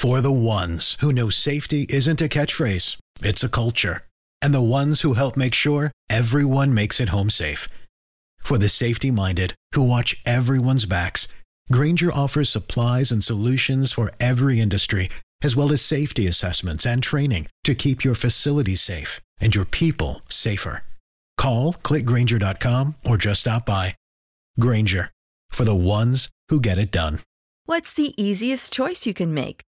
For the ones who know safety isn't a catchphrase, it's a culture. And the ones who help make sure everyone makes it home safe. For the safety minded who watch everyone's backs, Grainger offers supplies and solutions for every industry, as well as safety assessments and training to keep your facilities safe and your people safer. Call clickgrainger.com or just stop by. Grainger for the ones who get it done. What's the easiest choice you can make?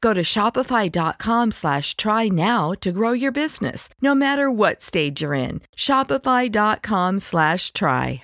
Go to shopify.com slash try now to grow your business, no matter what stage you're in. Shopify.com slash try.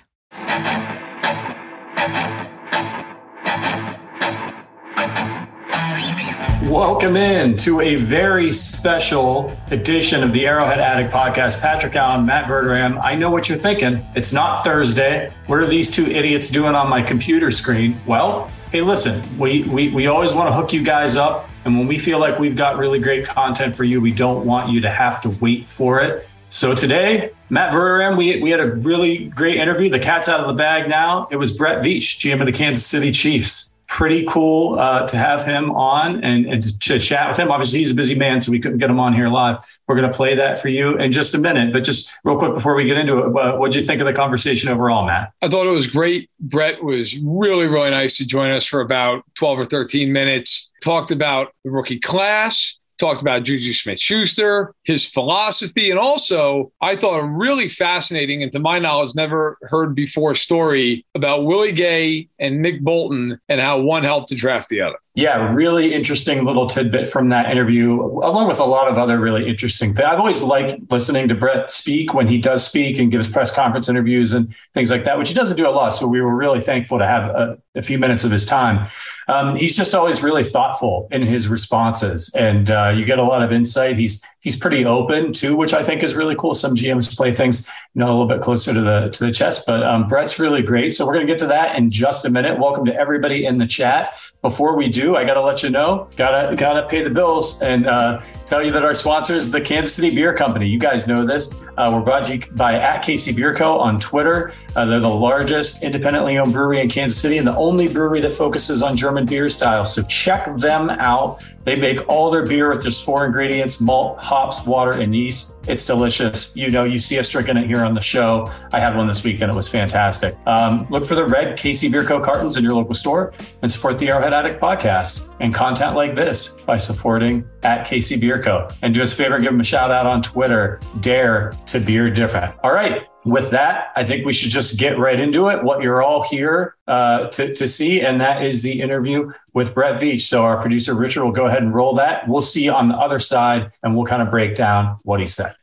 Welcome in to a very special edition of the Arrowhead Addict podcast. Patrick Allen, Matt Verderame. I know what you're thinking. It's not Thursday. What are these two idiots doing on my computer screen? Well, hey, listen, we, we, we always want to hook you guys up. And when we feel like we've got really great content for you, we don't want you to have to wait for it. So today, Matt Verderame, we, we had a really great interview. The cat's out of the bag now. It was Brett Veach, GM of the Kansas City Chiefs pretty cool uh, to have him on and, and to, chat with him. Obviously, he's a busy man, so we couldn't get him on here live. We're going to play that for you in just a minute. But just real quick before we get into it, what did you think of the conversation overall, Matt? I thought it was great. Brett was really, really nice to join us for about 12 or 13 minutes. Talked about the rookie class, talked about Juju Smith Schuster, his philosophy, and also I thought a really fascinating and to my knowledge never heard before story about Willie Gay and Nick Bolton and how one helped to draft the other. Yeah, really interesting little tidbit from that interview, along with a lot of other really interesting things. I've always liked listening to Brett speak when he does speak and gives press conference interviews and things like that, which he doesn't do a lot. So we were really thankful to have a, a few minutes of his time. Um, he's just always really thoughtful in his responses, and uh, you get a lot of insight. He's he's pretty open too, which I think is really cool. Some GMs play things you know a little bit closer to the to the chest, but um, Brett's really great. So we're going to get to that in just a minute. Welcome to everybody in the chat. Before we do, I got to let you know, gotta gotta pay the bills and uh, tell you that our sponsor is the Kansas City Beer Company. You guys know this. Uh, we're brought to you by at KC Beer Co. on Twitter. Uh, they're the largest independently owned brewery in Kansas City and the only brewery that focuses on German beer style. So check them out. They make all their beer with just four ingredients: malt, hops, water, and yeast. It's delicious. You know, you see us drinking it here on the show. I had one this weekend. It was fantastic. Um, look for the red KC Beer Co. cartons in your local store and support the Arrowhead Addict podcast and content like this by supporting at KC Beer Co. And do us a favor, give them a shout out on Twitter. Dare to beer different. All right with that, I think we should just get right into it. What you're all here uh, to, to see, and that is the interview with Brett Veach. So our producer Richard will go ahead and roll that. We'll see you on the other side, and we'll kind of break down what he said.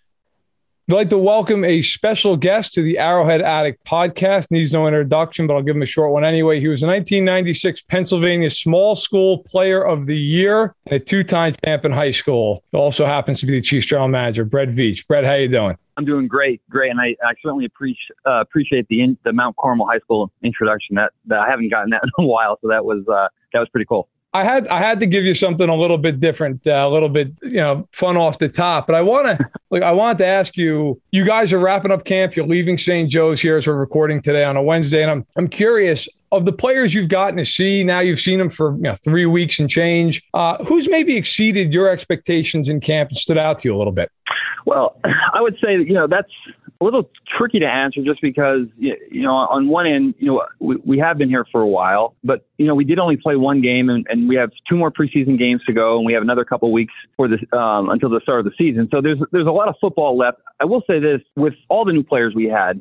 I'd like to welcome a special guest to the Arrowhead Addict podcast. Needs no introduction, but I'll give him a short one anyway. He was a 1996 Pennsylvania Small School Player of the Year and a two-time champ in high school. He also happens to be the Chiefs General Manager, Brett Veach. Brett, how you doing? I'm doing great, great, and I, I certainly appreciate uh, appreciate the in, the Mount Carmel High School introduction. That, that I haven't gotten that in a while, so that was uh, that was pretty cool. I had I had to give you something a little bit different, uh, a little bit you know fun off the top. But I want to like I wanted to ask you. You guys are wrapping up camp. You're leaving St. Joe's here as we're recording today on a Wednesday, and I'm I'm curious of the players you've gotten to see. Now you've seen them for you know, three weeks and change. Uh, who's maybe exceeded your expectations in camp and stood out to you a little bit? Well, I would say you know that's a little tricky to answer just because you know on one end you know we, we have been here for a while but you know we did only play one game and, and we have two more preseason games to go and we have another couple weeks for this um, until the start of the season so there's there's a lot of football left i will say this with all the new players we had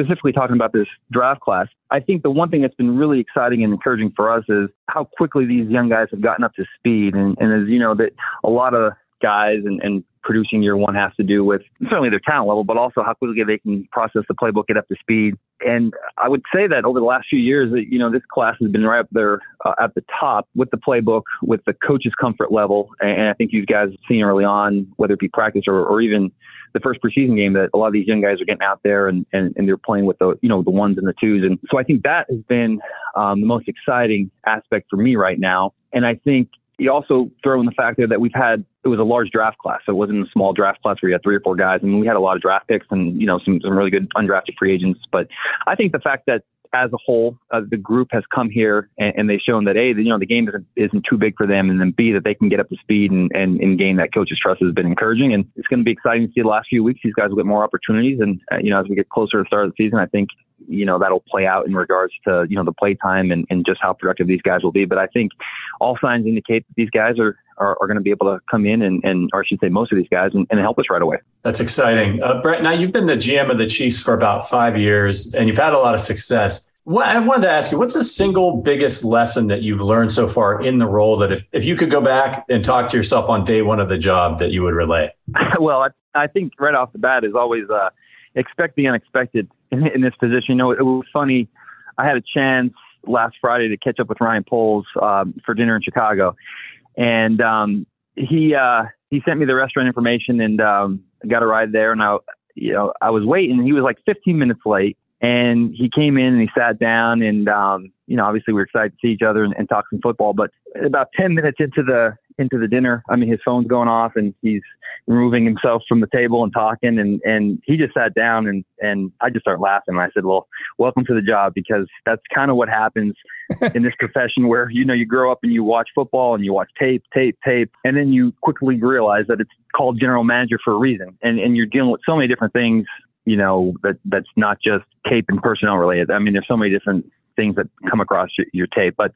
specifically talking about this draft class, I think the one thing that's been really exciting and encouraging for us is how quickly these young guys have gotten up to speed. And, and as you know, that a lot of guys and, and producing year one has to do with certainly their talent level, but also how quickly they can process the playbook, get up to speed. And I would say that over the last few years, that you know, this class has been right up there uh, at the top with the playbook, with the coach's comfort level. And I think you guys have seen early on, whether it be practice or, or even the first preseason game, that a lot of these young guys are getting out there and, and, and they're playing with the, you know, the ones and the twos. And so I think that has been um, the most exciting aspect for me right now. And I think you also throw in the factor that we've had it was a large draft class, so it wasn't a small draft class where you had three or four guys. I mean, we had a lot of draft picks and you know some some really good undrafted free agents. But I think the fact that as a whole, uh, the group has come here and, and, they've shown that a, you know, the game isn't, isn't too big for them, and then b, that they can get up to speed and, and, and gain that coach's trust has been encouraging, and it's going to be exciting to see the last few weeks. These guys will get more opportunities, and uh, you know, as we get closer to the start of the season, I think you know that'll play out in regards to you know the play time and, and just how productive these guys will be. But I think all signs indicate that these guys are are, are going to be able to come in and, and or I should say most of these guys and, and help us right away. That's exciting, uh, Brett. Now you've been the GM of the Chiefs for about five years and you've had a lot of success. What, I wanted to ask you, what's the single biggest lesson that you've learned so far in the role that if, if you could go back and talk to yourself on day one of the job that you would relay? well, I, I think right off the bat is always uh, expect the unexpected in, in this position. You know, it, it was funny. I had a chance last Friday to catch up with Ryan Poles um, for dinner in Chicago, and um, he uh, he sent me the restaurant information and um, got a ride there. And I, you know, I was waiting. He was like 15 minutes late, and he came in and he sat down and um, you know, obviously we were excited to see each other and, and talk some football. But about 10 minutes into the into the dinner, I mean, his phone's going off and he's removing himself from the table and talking, and and he just sat down and and I just started laughing. And I said, "Well, welcome to the job," because that's kind of what happens in this profession, where you know you grow up and you watch football and you watch tape, tape, tape, and then you quickly realize that it's called general manager for a reason, and and you're dealing with so many different things you know that that's not just tape and personnel related. I mean, there's so many different things that come across your, your tape. But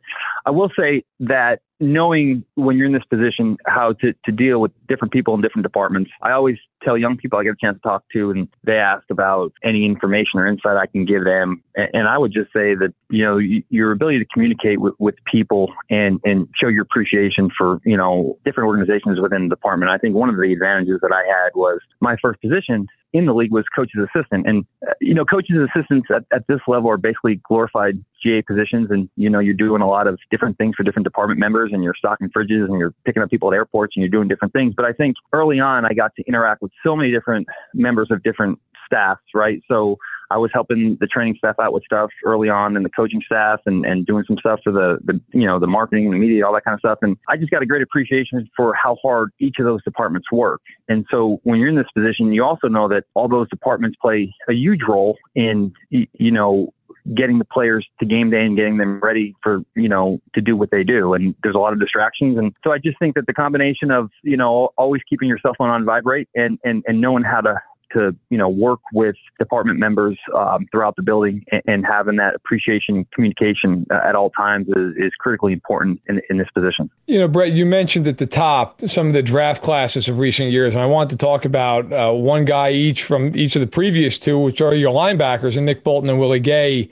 I will say that knowing when you're in this position how to, to deal with different people in different departments, I always tell young people I get a chance to talk to and they ask about any information or insight I can give them. And, I would just say that, you know, your ability to communicate with, with people and, and show your appreciation for, you know, different organizations within the department. I think one of the advantages that I had was my first position in the league was coach's assistant. And, uh, you know, coaches assistants at, at this level are basically glorified GA positions. And, you know, you're doing a lot of different things for different department members and you're stocking fridges and you're picking up people at airports and you're doing different things. But I think early on, I got to interact with so many different members of different staffs, right? So I was helping the training staff out with stuff early on and the coaching staff and, and doing some stuff for the, the, you know, the marketing and the media, all that kind of stuff. And I just got a great appreciation for how hard each of those departments work. And so when you're in this position, you also know that all those departments play a huge role in, you know, getting the players to game day and getting them ready for, you know, to do what they do. And there's a lot of distractions. And so I just think that the combination of, you know, always keeping your cell phone on vibrate and, and, and knowing how to to you know work with department members um, throughout the building and, and, having that appreciation communication uh, at all times is, is critically important in, in, this position. You know, Brett, you mentioned at the top some of the draft classes of recent years, and I want to talk about uh, one guy each from each of the previous two, which are your linebackers, and Nick Bolton and Willie Gay.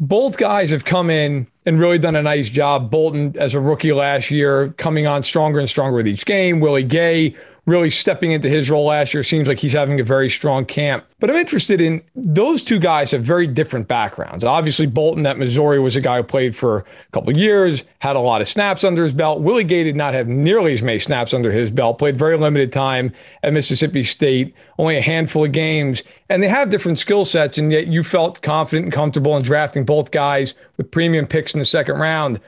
Both guys have come in and really done a nice job. Bolton, as a rookie last year, coming on stronger and stronger with each game. Willie Gay, really stepping into his role last year. Seems like he's having a very strong camp. But I'm interested in those two guys have very different backgrounds. Obviously, Bolton at Missouri was a guy who played for a couple years, had a lot of snaps under his belt. Willie Gay did not have nearly as many snaps under his belt, played very limited time at Mississippi State, only a handful of games. And they have different skill sets, and yet you felt confident and comfortable in drafting both guys with premium picks in the second round.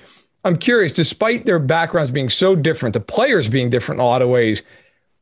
I'm curious, despite their backgrounds being so different, the players being different in a lot of ways,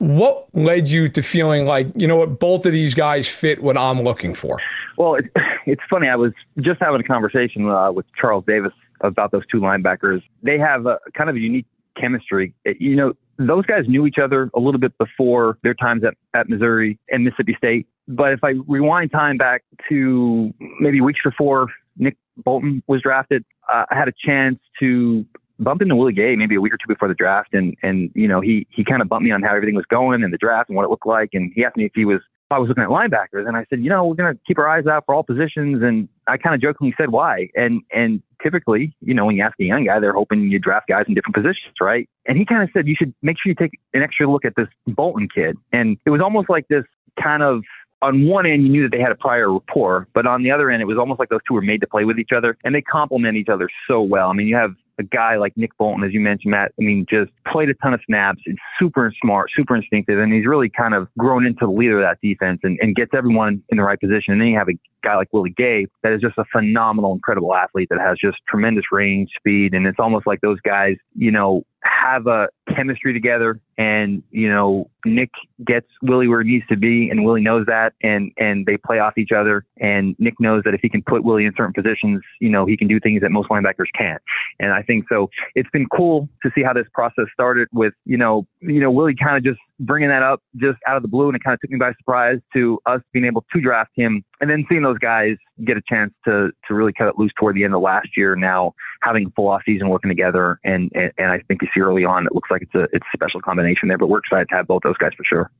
what led you to feeling like, you know what, both of these guys fit what I'm looking for? Well, it, it's funny. I was just having a conversation uh, with Charles Davis about those two linebackers. They have a kind of a unique chemistry. You know, those guys knew each other a little bit before their times at, at Missouri and Mississippi State. But if I rewind time back to maybe weeks before Nick Bolton was drafted, uh, I had a chance to bumped into Willie Gay maybe a week or two before the draft, and and you know he he kind of bumped me on how everything was going in the draft and what it looked like, and he asked me if he was if I was looking at linebackers and I said, you know, we're to keep our eyes out for all positions. And I kind of jokingly said, why? And, and typically, you know, when you ask a young guy, they're hoping you draft guys in different positions, right? And he kind of said, you should make sure you take an extra look at this Bolton kid. And it was almost like this kind of on one end, you knew that they had a prior rapport, but on the other end, it was almost like those two were made to play with each other, and they complement each other so well. I mean, you have a guy like Nick Bolton, as you mentioned, Matt, I mean, just played a ton of snaps and super smart, super instinctive. And he's really kind of grown into the leader of that defense and, and gets everyone in the right position. And then you have a guy like Willie Gay that is just a phenomenal, incredible athlete that has just tremendous range, speed. And it's almost like those guys, you know, have a chemistry together and you know Nick gets Willie where he needs to be and Willie knows that and and they play off each other and Nick knows that if he can put Willie in certain positions you know he can do things that most linebackers can't. And I think so it's been cool to see how this process started with you know you know Willie kind of just bringing that up just out of the blue and it kind of took me by surprise to us being able to draft him and then seeing those guys get a chance to to really cut it loose toward the end of last year now having a full off season working together and, and and I think you see early on it looks like it's a it's a special combination there but we're excited to have both those guys for sure.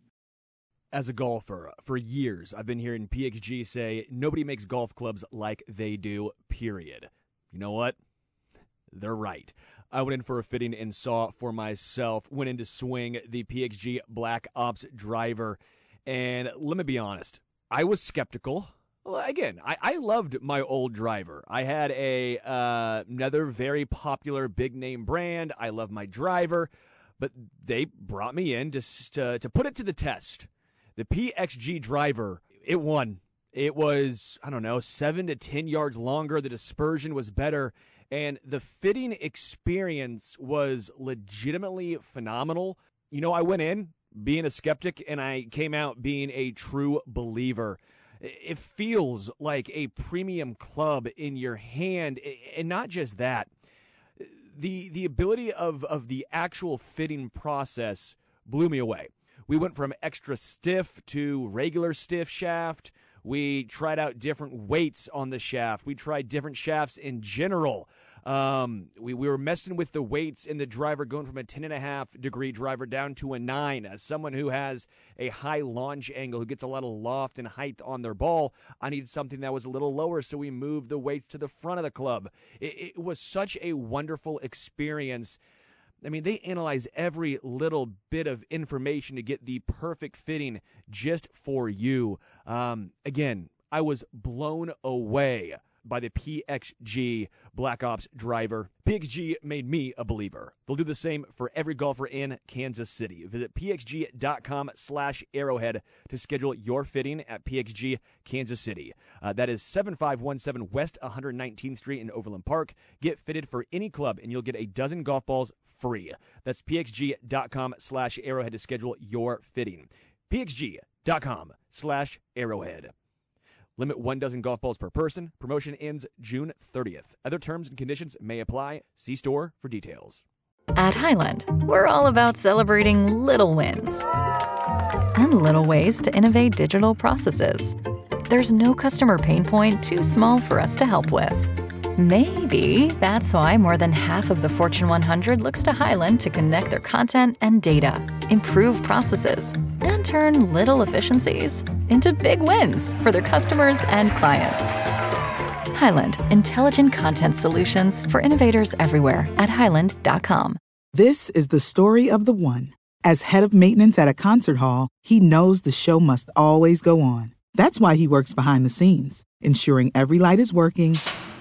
As a golfer for years i've been hearing pxg say nobody makes golf clubs like they do period. You know what? They're right I went in for a fitting and saw for myself. Went in to swing the PXG Black Ops driver. And let me be honest, I was skeptical. Well, again, I, I loved my old driver. I had a uh, another very popular big name brand. I love my driver, but they brought me in just to to put it to the test. The PXG driver, it won. It was I don't know seven to ten yards longer. The dispersion was better and the fitting experience was legitimately phenomenal. You know, I went in being a skeptic and I came out being a true believer. It feels like a premium club in your hand. And not just that, the, the ability of, of the actual fitting process blew me away. We went from extra stiff to regular stiff shaft. We tried out different weights on the shaft. We tried different shafts in general. Um, we, we were messing with the weights in the driver, going from a 10 and a half degree driver down to a nine. As someone who has a high launch angle, who gets a lot of loft and height on their ball, I needed something that was a little lower. So we moved the weights to the front of the club. It, it was such a wonderful experience. I mean, they analyze every little bit of information to get the perfect fitting just for you. Um, again, I was blown away by the PXG Black Ops driver. PXG made me a believer. They'll do the same for every golfer in Kansas City. Visit pxg.com slash arrowhead to schedule your fitting at PXG Kansas City. Uh, that is 7517 West 119th Street in Overland Park. Get fitted for any club and you'll get a dozen golf balls free. That's pxg.com slash arrowhead to schedule your fitting. pxg.com slash arrowhead. Limit one dozen golf balls per person. Promotion ends June 30th. Other terms and conditions may apply. See store for details. At Highland, we're all about celebrating little wins and little ways to innovate digital processes. There's no customer pain point too small for us to help with. Maybe that's why more than half of the Fortune 100 looks to Highland to connect their content and data, improve processes, and turn little efficiencies into big wins for their customers and clients. Highland, intelligent content solutions for innovators everywhere at highland.com. This is the story of the one. As head of maintenance at a concert hall, he knows the show must always go on. That's why he works behind the scenes, ensuring every light is working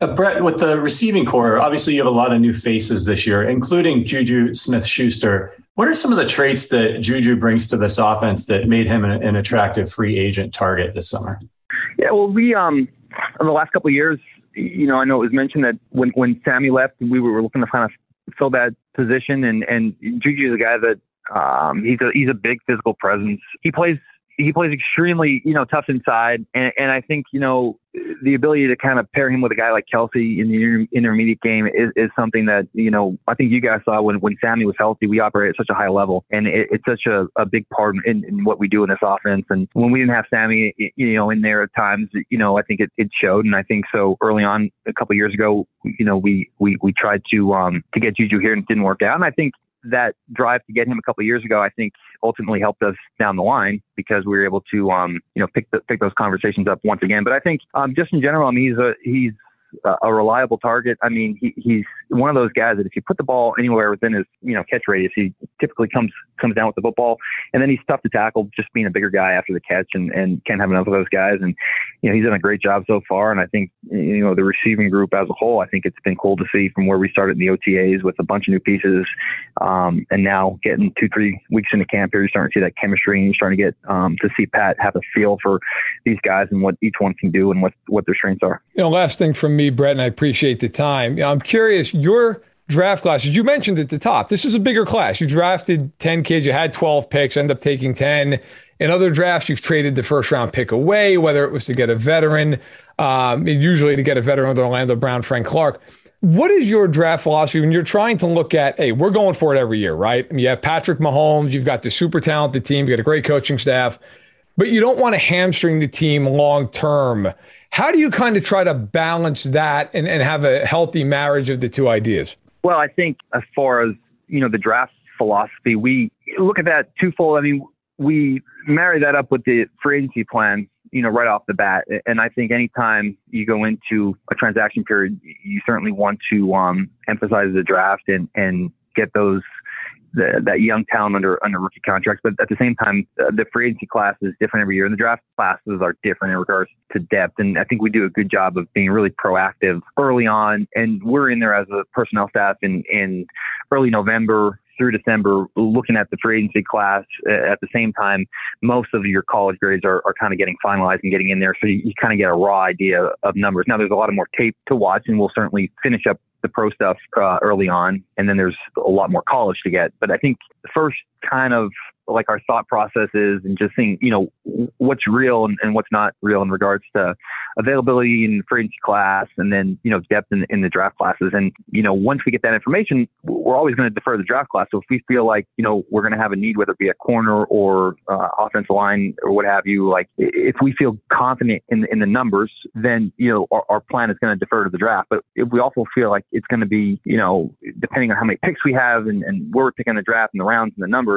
Uh, Brett, with the receiving corps, obviously you have a lot of new faces this year, including Juju Smith Schuster. What are some of the traits that Juju brings to this offense that made him an, an attractive free agent target this summer? Yeah, well, we um, in the last couple of years, you know, I know it was mentioned that when when Sammy left, we were looking to kind of fill that position, and and Juju is a guy that um, he's a he's a big physical presence. He plays he plays extremely, you know, tough inside, and, and I think you know the ability to kind of pair him with a guy like Kelce in the inter- intermediate game is, is something that you know I think you guys saw when when Sammy was healthy. We operate at such a high level, and it, it's such a, a big part in, in what we do in this offense. And when we didn't have Sammy, you know, in there at times, you know, I think it, it showed. And I think so early on, a couple years ago, you know, we we we tried to um to get Juju here and it didn't work out. And I think that drive to get him a couple of years ago, I think ultimately helped us down the line because we were able to, um, you know, pick the, pick those conversations up once again. But I think, um, just in general, I mean, he's a, he's a reliable target. I mean, he, he's one of those guys that if you put the ball anywhere within his, you know, catch radius, he typically comes comes down with the football, and then he's tough to tackle, just being a bigger guy after the catch, and and can't have enough of those guys. And you know, he's done a great job so far. And I think you know the receiving group as a whole, I think it's been cool to see from where we started in the OTAs with a bunch of new pieces, um, and now getting two three weeks into camp here, you're starting to see that chemistry, and you're starting to get um, to see Pat have a feel for these guys and what each one can do and what what their strengths are. You know, last thing from me, Brett, and I appreciate the time. I'm curious, your draft classes, you mentioned at the top, this is a bigger class. You drafted 10 kids, you had 12 picks, end up taking 10. In other drafts, you've traded the first round pick away, whether it was to get a veteran, um, usually to get a veteran with Orlando Brown, Frank Clark. What is your draft philosophy when you're trying to look at, hey, we're going for it every year, right? I mean, you have Patrick Mahomes, you've got the super talented team, you've got a great coaching staff, but you don't want to hamstring the team long term. How do you kind of try to balance that and, and have a healthy marriage of the two ideas? Well, I think as far as, you know, the draft philosophy, we look at that twofold. I mean, we marry that up with the free agency plan, you know, right off the bat. And I think anytime you go into a transaction period, you certainly want to um, emphasize the draft and, and get those the, that young talent under under rookie contracts. But at the same time, uh, the free agency class is different every year, and the draft classes are different in regards to depth. And I think we do a good job of being really proactive early on. And we're in there as a personnel staff in in early November through December, looking at the free agency class. Uh, at the same time, most of your college grades are, are kind of getting finalized and getting in there, so you, you kind of get a raw idea of numbers. Now, there's a lot of more tape to watch, and we'll certainly finish up the pro stuff uh, early on, and then there's a lot more college to get. But I think the first kind of like our thought processes and just seeing, you know, what's real and, and what's not real in regards to availability in agency class and then, you know, depth in, in the draft classes. And, you know, once we get that information, we're always going to defer the draft class. So if we feel like, you know, we're going to have a need, whether it be a corner or uh, offensive line or what have you, like if we feel confident in, in the numbers, then, you know, our, our plan is going to defer to the draft. But if we also feel like it's going to be, you know, depending on how many picks we have and, and where we're picking the draft and the rounds and the numbers,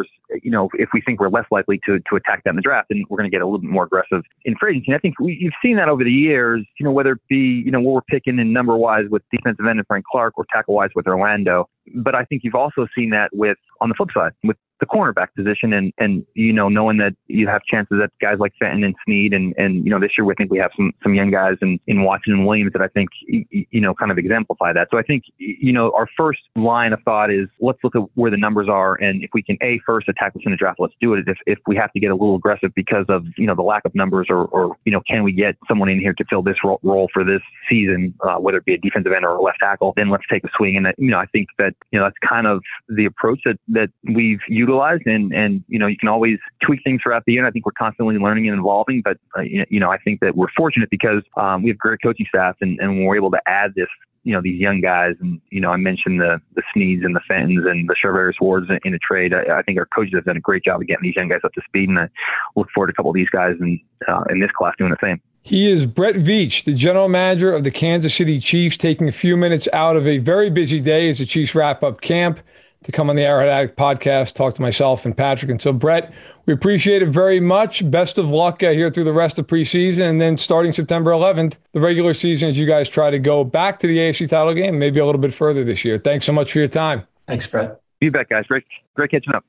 you know, if we think we're less likely to, to attack that in the draft, then we're going to get a little bit more aggressive in free agency. And I think we, you've seen that over the years, you know, whether it be, you know, what we're picking in number wise with defensive end and Frank Clark or tackle wise with Orlando. But I think you've also seen that with, on the flip side, with the cornerback position and, and, you know, knowing that you have chances that guys like Fenton and Sneed and, and, you know, this year we think we have some, some young guys in, in Watson and Williams that I think, you know, kind of exemplify that. So I think, you know, our first line of thought is let's look at where the numbers are. And if we can A, first attack what's in the draft, let's do it. If, if we have to get a little aggressive because of, you know, the lack of numbers or, or you know, can we get someone in here to fill this role for this season, uh, whether it be a defensive end or a left tackle, then let's take a swing. And, that, you know, I think that, you know, that's kind of the approach that, that we've utilized. And and you know you can always tweak things throughout the year. And I think we're constantly learning and evolving. But uh, you know I think that we're fortunate because um, we have great coaching staff and, and we're able to add this you know these young guys. And you know I mentioned the the Sneeds and the Fentons and the Charvarius Wards in, in a trade. I, I, think our coaches have done a great job of getting these young guys up to speed. And I look forward to a couple of these guys in uh, in this class doing the same. He is Brett Veach, the general manager of the Kansas City Chiefs, taking a few minutes out of a very busy day as the Chiefs wrap up camp to come on the Arrowhead Addict podcast, talk to myself and Patrick. And so, Brett, we appreciate it very much. Best of luck uh, here through the rest of preseason. And then starting September 11th, the regular season, as you guys try to go back to the AFC title game, maybe a little bit further this year. Thanks so much for your time. Thanks, Brett. You bet, guys. Great, great catching up.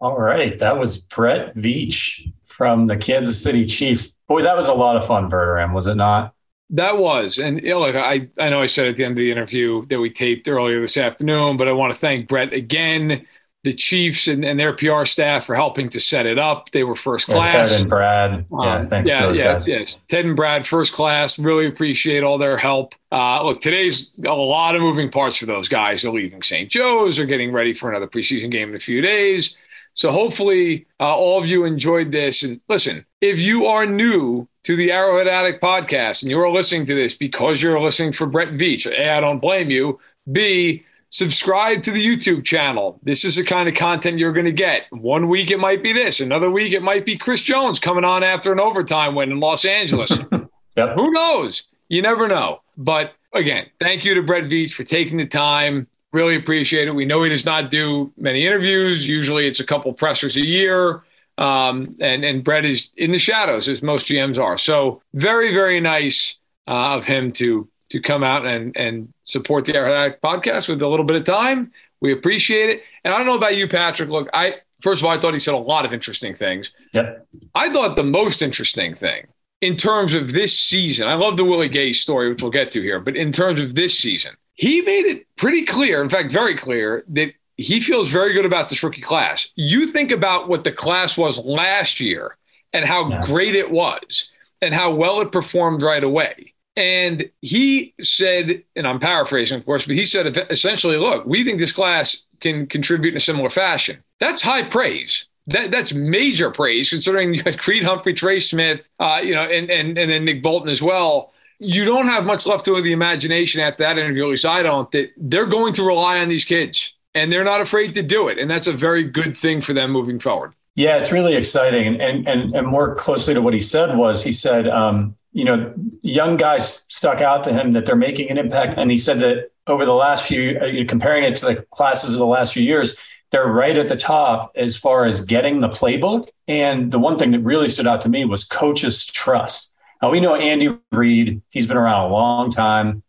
All right. That was Brett Veach from the Kansas City Chiefs. Boy, that was a lot of fun, Verderame, was it not? That was, and you know, look, I I know I said at the end of the interview that we taped earlier this afternoon, but I want to thank Brett again, the Chiefs and, and their PR staff for helping to set it up. They were first class. Yeah, Ted and Brad, yeah, um, thanks yeah, yeah, guys. Yes, Ted and Brad, first class. Really appreciate all their help. Uh, look, today's a lot of moving parts for those guys. They're leaving St. Joe's. They're getting ready for another preseason game in a few days. So hopefully, uh, all of you enjoyed this. And listen, if you are new to the Arrowhead Addict podcast and you are listening to this because you're listening for Brett Veach, A, I don't blame you. B, subscribe to the YouTube channel. This is the kind of content you're going to get. One week it might be this, another week it might be Chris Jones coming on after an overtime win in Los Angeles. yep. Who knows? You never know. But again, thank you to Brett Veach for taking the time. Really appreciate it. We know he does not do many interviews. Usually it's a couple pressers a year. Um, and, and Brett is in the shadows, as most GMs are. So very, very nice uh, of him to to come out and, and support the Air podcast with a little bit of time. We appreciate it. And I don't know about you, Patrick. Look, I first of all, I thought he said a lot of interesting things. Yep. I thought the most interesting thing in terms of this season, I love the Willie Gay story, which we'll get to here, but in terms of this season, he made it pretty clear, in fact, very clear, that he feels very good about this rookie class. You think about what the class was last year and how yeah. great it was and how well it performed right away. And he said, and I'm paraphrasing, of course, but he said essentially, look, we think this class can contribute in a similar fashion. That's high praise. That, that's major praise considering you had Creed Humphrey, Trey Smith, uh, you know, and, and, and then Nick Bolton as well you don't have much left to the imagination after that interview, at least I don't, that they're going to rely on these kids and they're not afraid to do it. And that's a very good thing for them moving forward. Yeah, it's really exciting. And, and, and more closely to what he said was he said, um, you know, young guys stuck out to him that they're making an impact. And he said that over the last few, uh, comparing it to the classes of the last few years, they're right at the top as far as getting the playbook. And the one thing that really stood out to me was coaches' trust. Now, we know Andy Reid, he's been around a long time.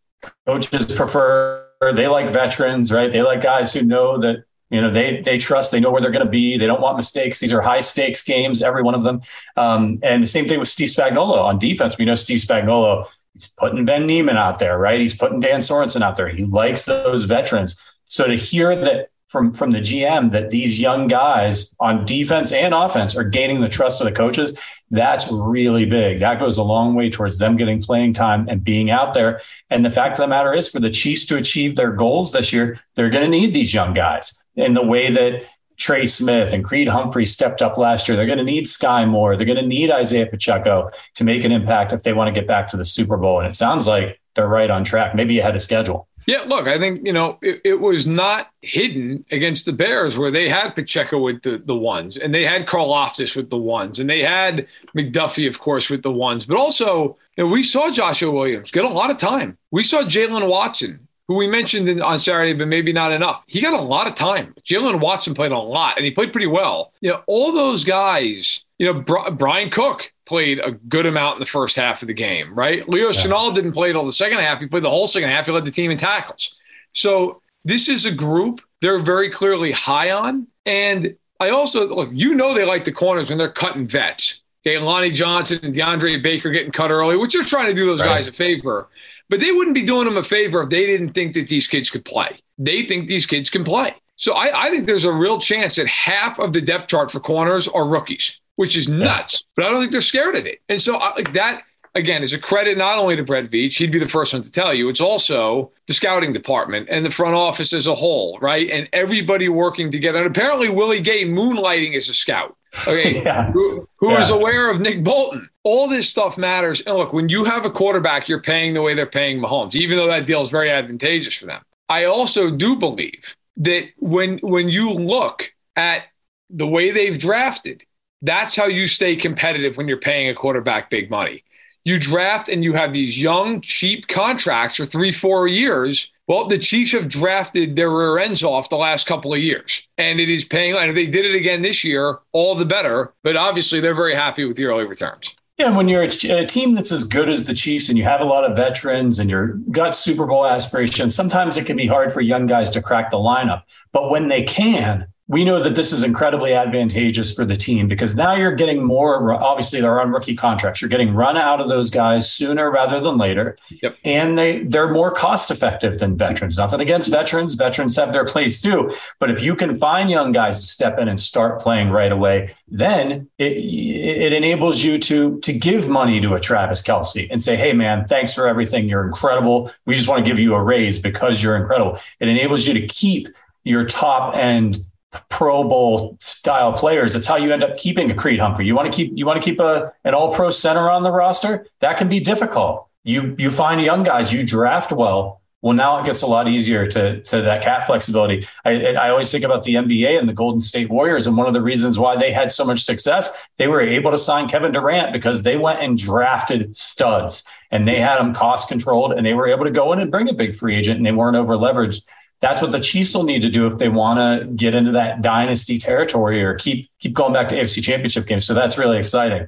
Coaches prefer, they like veterans, right? They like guys who know that, you know, they they trust, they know where they're going to be. They don't want mistakes. These are high stakes games, every one of them. Um, and the same thing with Steve Spagnuolo on defense. We know Steve Spagnuolo, he's putting Ben Niemann out there, right? He's putting Dan Sorensen out there. He likes those veterans. So to hear that from from the GM that these young guys on defense and offense are gaining the trust of the coaches, that's really big. That goes a long way towards them getting playing time and being out there. And the fact of the matter is, for the Chiefs to achieve their goals this year, they're going to need these young guys. In the way that Trey Smith and Creed Humphrey stepped up last year. They're going to need Skyy Moore. They're going to need Isaiah Pacheco to make an impact if they want to get back to the Super Bowl. And it sounds like they're right on track, maybe ahead of schedule. Yeah, look, I think, you know, it, it, was not hidden against the Bears where they had Pacheco with the, the ones and they had Karlaftis with the ones and they had McDuffie, of course, with the ones. But also, you know, we saw Joshua Williams get a lot of time. We saw Jaylen Watson, who we mentioned in, on Saturday, but maybe not enough. He got a lot of time. Jaylen Watson played a lot and he played pretty well. You know, all those guys, you know, Bryan Cook played a good amount in the first half of the game, right? Leo yeah. Chenal didn't play it all the second half. He played the whole second half. He led the team in tackles. So this is a group they're very clearly high on. And I also look, you know, they like the corners when they're cutting vets. Okay, Lonnie Johnson and DeAndre Baker getting cut early, which they're trying to do those right. guys a favor. But they wouldn't be doing them a favor if they didn't think that these kids could play. They think these kids can play. So I, I think there's a real chance that half of the depth chart for corners are rookies which is nuts. But I don't think they're scared of it. And so uh, like that again is a credit not only to Brett Veach, he'd be the first one to tell you. It's also the scouting department and the front office as a whole, right? And everybody working together. And apparently Willie Gay moonlighting as a scout. Okay, yeah. who, who yeah. is aware of Nick Bolton? All this stuff matters. And look, when you have a quarterback, you're paying the way they're paying Mahomes, even though that deal is very advantageous for them. I also do believe that when when you look at the way they've drafted, that's how you stay competitive when you're paying a quarterback big money. You draft and you have these young, cheap contracts for three, four years. Well, the Chiefs have drafted their rear ends off the last couple of years, and it is paying. And if they did it again this year, all the better. But obviously, they're very happy with the early returns. Yeah, and when you're a, team that's as good as the Chiefs and you have a lot of veterans and you've got Super Bowl aspirations, sometimes it can be hard for young guys to crack the lineup. But when they can, we know that this is incredibly advantageous for the team because now you're getting more obviously they're on rookie contracts. You're getting run out of those guys sooner rather than later. Yep. and they they're more cost effective than veterans. Nothing against veterans. Veterans have their place too. But if you can find young guys to step in and start playing right away then it, it enables you to to give money to a Travis Kelce and say hey man thanks for everything. You're incredible. We just want to give you a raise because you're incredible. It enables you to keep your top end Pro Bowl style players. That's how you end up keeping a Creed Humphrey. You want to keep you want to keep a an All Pro center on the roster. That can be difficult. You you find young guys, you draft well. Well, now it gets a lot easier to to that cap flexibility. I, I always think about the NBA and the Golden State Warriors, and one of the reasons why they had so much success, they were able to sign Kevin Durant because they went and drafted studs, and they had them cost controlled, and they were able to go in and bring a big free agent, and they weren't over leveraged that's what the Chiefs will need to do if they want to get into that dynasty territory or keep keep going back to AFC Championship games. So that's really exciting.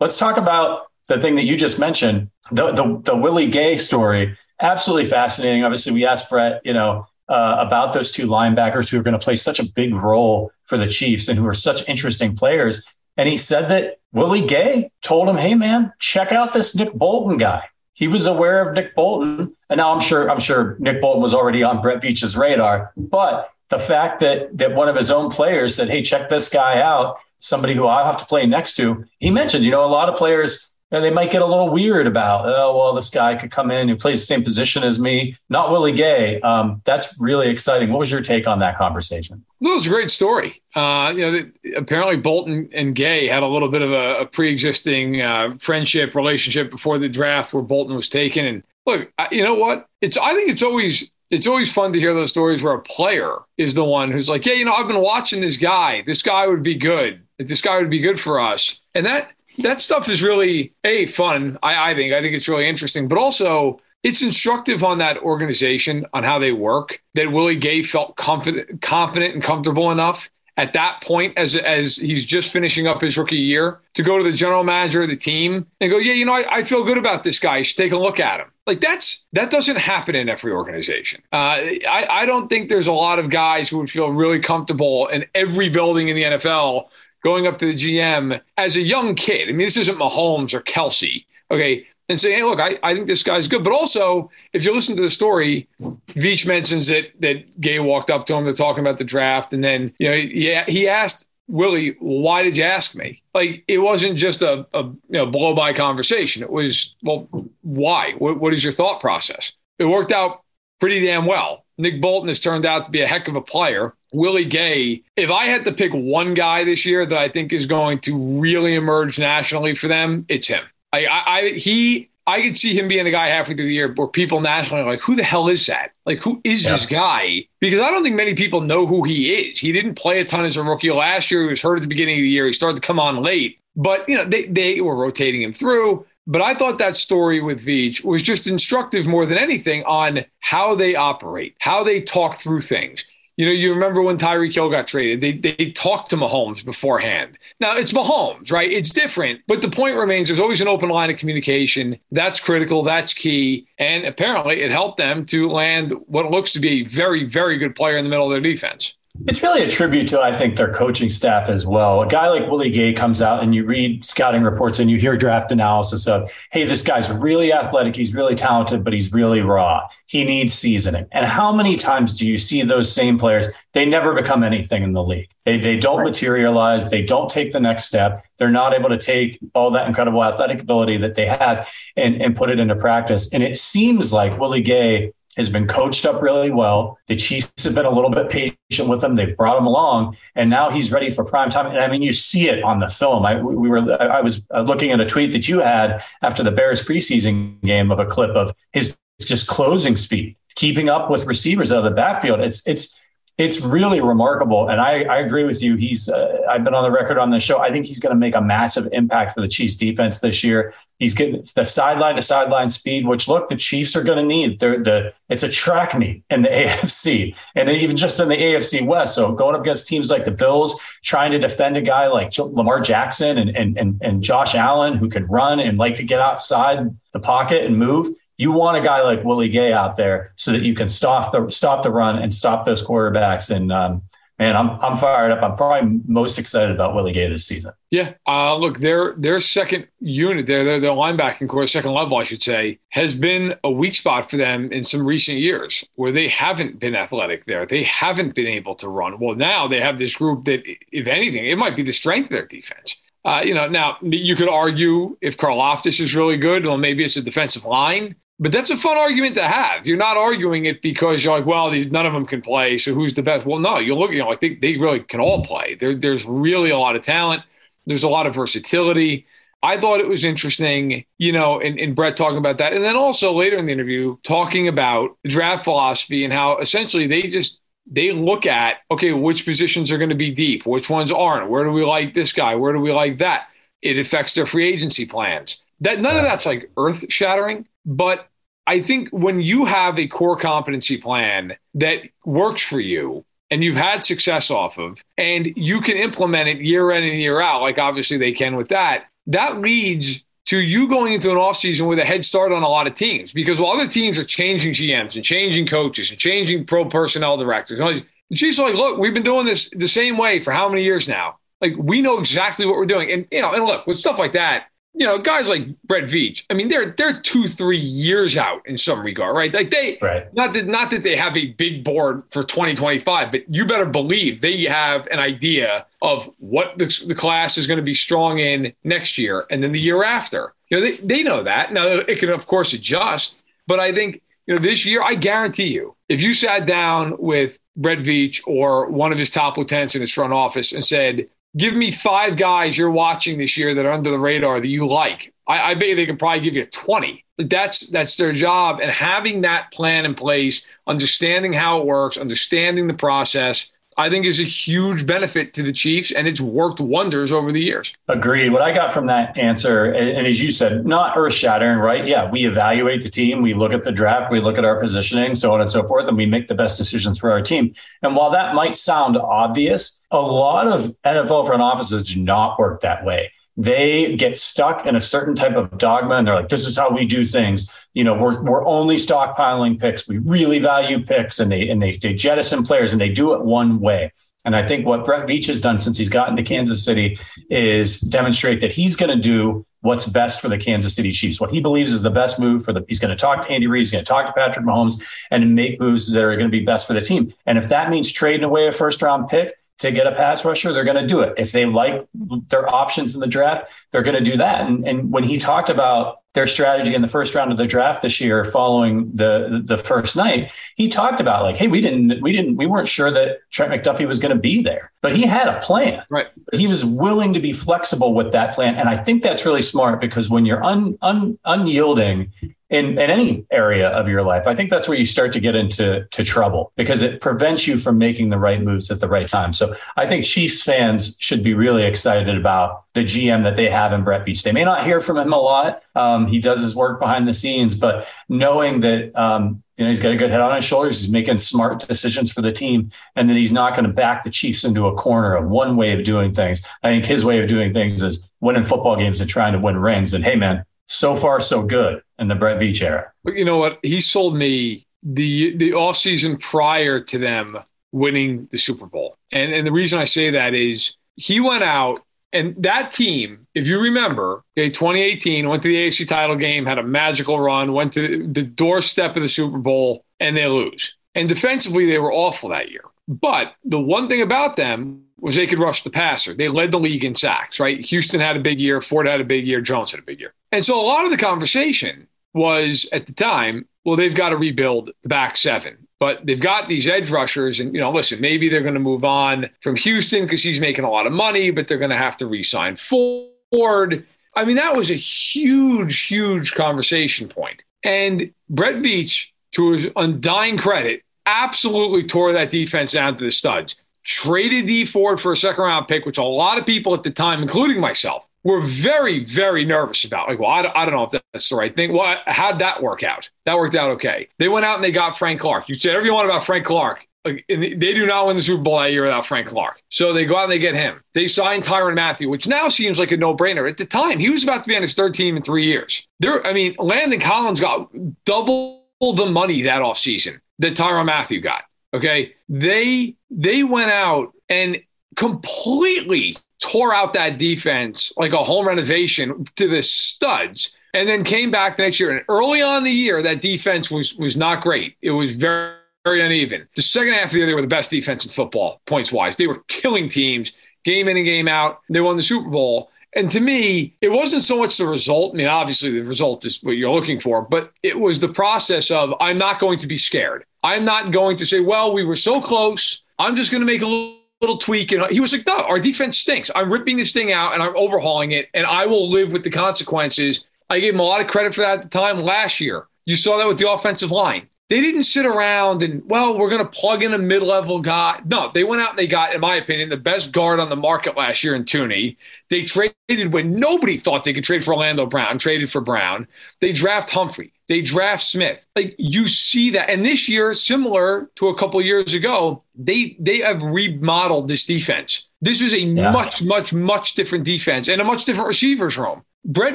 Let's talk about the thing that you just mentioned, the the, the Willie Gay story. Absolutely fascinating. Obviously, we asked Brett, you know, uh, about those two linebackers who are going to play such a big role for the Chiefs and who are such interesting players. And he said that Willie Gay told him, "Hey, man, check out this Nick Bolton guy." He was aware of Nick Bolton, and now I'm sure I'm sure Nick Bolton was already on Brett Veach's radar. But the fact that that one of his own players said, "Hey, check this guy out," somebody who I have to play next to. He mentioned, you know, a lot of players know, they might get a little weird about, oh, well, this guy could come in who plays the same position as me, not Willie Gay. Um, that's really exciting. What was your take on that conversation? That was a great story. Uh, you know, apparently Bolton and Gay had a little bit of a, a pre-existing uh, friendship relationship before the draft, where Bolton was taken. And look, you know what? It's I think it's always it's always fun to hear those stories where a player is the one who's like, yeah, you know, I've been watching this guy. This guy would be good this guy would be good for us. And that that stuff is really a fun. I, I think I think it's really interesting, but also it's instructive on that organization on how they work. That Willie Gay felt confident, confident and comfortable enough at that point as as he's just finishing up his rookie year to go to the general manager of the team and go, yeah, you know, I, I feel good about this guy. You should take a look at him. Like that's that doesn't happen in every organization. Uh, I I don't think there's a lot of guys who would feel really comfortable in every building in the NFL going up to the GM as a young kid. I mean, this isn't Mahomes or Kelce. Okay. And say, hey, look, I, I think this guy's good. But also, if you listen to the story, Veach mentions that that Gay walked up to him to talking about the draft. And then, you know, yeah, he asked Willie, why did you ask me? Like, it wasn't just a, a you know, blow by conversation. It was, well, why? What, what is your thought process? It worked out pretty damn well. Nick Bolton has turned out to be a heck of a player. Willie Gay, if I had to pick one guy this year that I think is going to really emerge nationally for them, it's him. I, I, I he, I could see him being the guy halfway through the year where people nationally are like, who the hell is that? Like, who is yeah. this guy? Because I don't think many people know who he is. He didn't play a ton as a rookie last year. He was hurt at the beginning of the year. He started to come on late, but you know, they, they were rotating him through. But I thought that story with Veach was just instructive more than anything on how they operate, how they talk through things. You know, you remember when Tyreek Hill got traded, they, they talked to Mahomes beforehand. Now, it's Mahomes, right? It's different. But the point remains there's always an open line of communication. That's critical. That's key. And apparently it helped them to land what looks to be a very, very good player in the middle of their defense. It's really a tribute to, I think, their coaching staff as well. A guy like Willie Gay comes out and you read scouting reports and you hear draft analysis of, hey, this guy's really athletic, he's really talented, but he's really raw. He needs seasoning. And how many times do you see those same players? They never become anything in the league. They, they don't materialize. They don't take the next step. They're not able to take all that incredible athletic ability that they have and, and put it into practice. And it seems like Willie Gay has been coached up really well. The Chiefs have been a little bit patient with him. They've brought him along, and now he's ready for prime time. And I mean, you see it on the film. I we were I was uh, looking at a tweet that you had after the Bears preseason game of a clip of his just closing speed, keeping up with receivers out of the backfield. It's it's it's really remarkable. And I, I agree with you. He's, uh, I've been on the record on this show. I think he's going to make a massive impact for the Chiefs defense this year. He's getting the sideline to sideline speed, which look, the Chiefs are going to need. They're, the it's a track meet in the AFC and even just in the AFC West. So going up against teams like the Bills, trying to defend a guy like Lamar Jackson and, and, and, and Josh Allen, who can run and like to get outside the pocket and move You want a guy like Willie Gay out there so that you can stop the stop the run and stop those quarterbacks. And um, man, I'm I'm fired up. I'm probably most excited about Willie Gay this season. Yeah, uh, look, their their second unit, their, their their linebacking corps, second level, I should say, has been a weak spot for them in some recent years, where they haven't been athletic. There, they haven't been able to run. Well, now they have this group that, if anything, it might be the strength of their defense. Uh, you know, now you could argue if Karlaftis is really good, well, maybe it's a defensive line. But that's a fun argument to have. You're not arguing it because you're like, well, these none of them can play, so who's the best? Well, no, you look, you know, I think they really can all play. There, there's really a lot of talent. There's a lot of versatility. I thought it was interesting, you know, and Brett talking about that. And then also later in the interview, talking about the draft philosophy and how essentially they just they look at, okay, which positions are going to be deep, which ones aren't, where do we like this guy, where do we like that? It affects their free agency plans. That none of that's like earth shattering but I think when you have a core competency plan that works for you and you've had success off of, and you can implement it year in and year out, like obviously they can with that, that leads to you going into an offseason with a head start on a lot of teams because while other teams are changing GMs and changing coaches and changing pro personnel directors, the Chiefs are like, look, we've been doing this the same way for how many years now? Like we know exactly what we're doing. And you know, and look, with stuff like that, you know, guys like Brett Veach, I mean, they're they're two, three years out in some regard, right? Like they right. not that not that they have a big board for 2025, but you better believe they have an idea of what the, the class is going to be strong in next year and then the year after. You know, they, they know that. Now it can of course adjust, but I think you know this year, I guarantee you, if you sat down with Brett Veach or one of his top lieutenants in his front office and said, give me five guys you're watching this year that are under the radar that you like. I, I bet you they can probably give you 20. That's that's their job. And having that plan in place, understanding how it works, understanding the process, I think is a huge benefit to the Chiefs, and it's worked wonders over the years. Agreed. What I got from that answer, and as you said, not earth shattering, right? Yeah, we evaluate the team, we look at the draft, we look at our positioning, so on and so forth, and we make the best decisions for our team. And while that might sound obvious, a lot of NFL front offices do not work that way they get stuck in a certain type of dogma and they're like, this is how we do things. You know, we're, we're only stockpiling picks. We really value picks and they, and they, they jettison players and they do it one way. And I think what Brett Veach has done since he's gotten to Kansas City is demonstrate that he's going to do what's best for the Kansas City Chiefs. What he believes is the best move for the. He's going to talk to Andy Reid. He's going to talk to Patrick Mahomes and make moves that are going to be best for the team. And if that means trading away a first round pick, to get a pass rusher, they're going to do it. If they like their options in the draft, they're going to do that. And, and when he talked about their strategy in the first round of the draft this year, following the the first night, he talked about like, hey, we didn't, we didn't, we weren't sure that Trent McDuffie was going to be there, but he had a plan. Right. He was willing to be flexible with that plan, and I think that's really smart because when you're un, un unyielding in, in any area of your life. I think that's where you start to get into to trouble because it prevents you from making the right moves at the right time. So I think Chiefs fans should be really excited about the GM that they have in Brett Veach. They may not hear from him a lot. Um, he does his work behind the scenes, but knowing that um, you know he's got a good head on his shoulders, he's making smart decisions for the team, and that he's not going to back the Chiefs into a corner of one way of doing things. I think his way of doing things is winning football games and trying to win rings. And hey, man, so far so good in the Brett Veach era. You know what? He sold me the the off season prior to them winning the Super Bowl. And and the reason I say that is he went out and that team, if you remember, okay, 2018 went to the AFC title game, had a magical run, went to the doorstep of the Super Bowl, and they lose. And defensively, they were awful that year. But the one thing about them was they could rush the passer. They led the league in sacks, right? Houston had a big year, Ford had a big year, Jones had a big year. And so a lot of the conversation was at the time, well, they've got to rebuild the back seven. But they've got these edge rushers, and you know, listen, maybe they're going to move on from Houston because he's making a lot of money, but they're going to have to re-sign Ford. I mean, that was a huge, huge conversation point. And Brett Veach, to his undying credit, absolutely tore that defense down to the studs traded Dee Ford for a second round pick, which a lot of people at the time, including myself, were very, very nervous about. Like, well, I, I don't know if that's the right thing. Well, how'd that work out? That worked out okay. They went out and they got Frank Clark. You said everything you want about Frank Clark. They do not win the Super Bowl that year without Frank Clark. So they go out and they get him. They sign Tyrann Mathieu, which now seems like a no-brainer. At the time, he was about to be on his third team in three years. There, I mean, Landon Collins got double the money that offseason that Tyrann Mathieu got. Okay. They they went out and completely tore out that defense like a home renovation to the studs and then came back the next year. And early on the year, that defense was was not great. It was very very uneven. The second half of the year, they were the best defense in football, points wise. They were killing teams game in and game out. They won the Super Bowl. And to me, it wasn't so much the result. I mean, obviously, the result is what you're looking for, but it was the process of I'm not going to be scared. I'm not going to say, well, we were so close. I'm just going to make a little, little tweak. And he was like, no, our defense stinks. I'm ripping this thing out and I'm overhauling it, and I will live with the consequences. I gave him a lot of credit for that at the time last year. You saw that with the offensive line. They didn't sit around and, well, we're going to plug in a mid level guy. No, they went out and they got, in my opinion, the best guard on the market last year in Thuney. They traded when nobody thought they could trade for Orlando Brown, traded for Brown. They draft Humphrey. They draft Smith. Like you see that. And this year, similar to a couple years ago, they they have remodeled this defense. This is a yeah. much, much, much different defense and a much different receivers room. Brett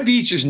Veach is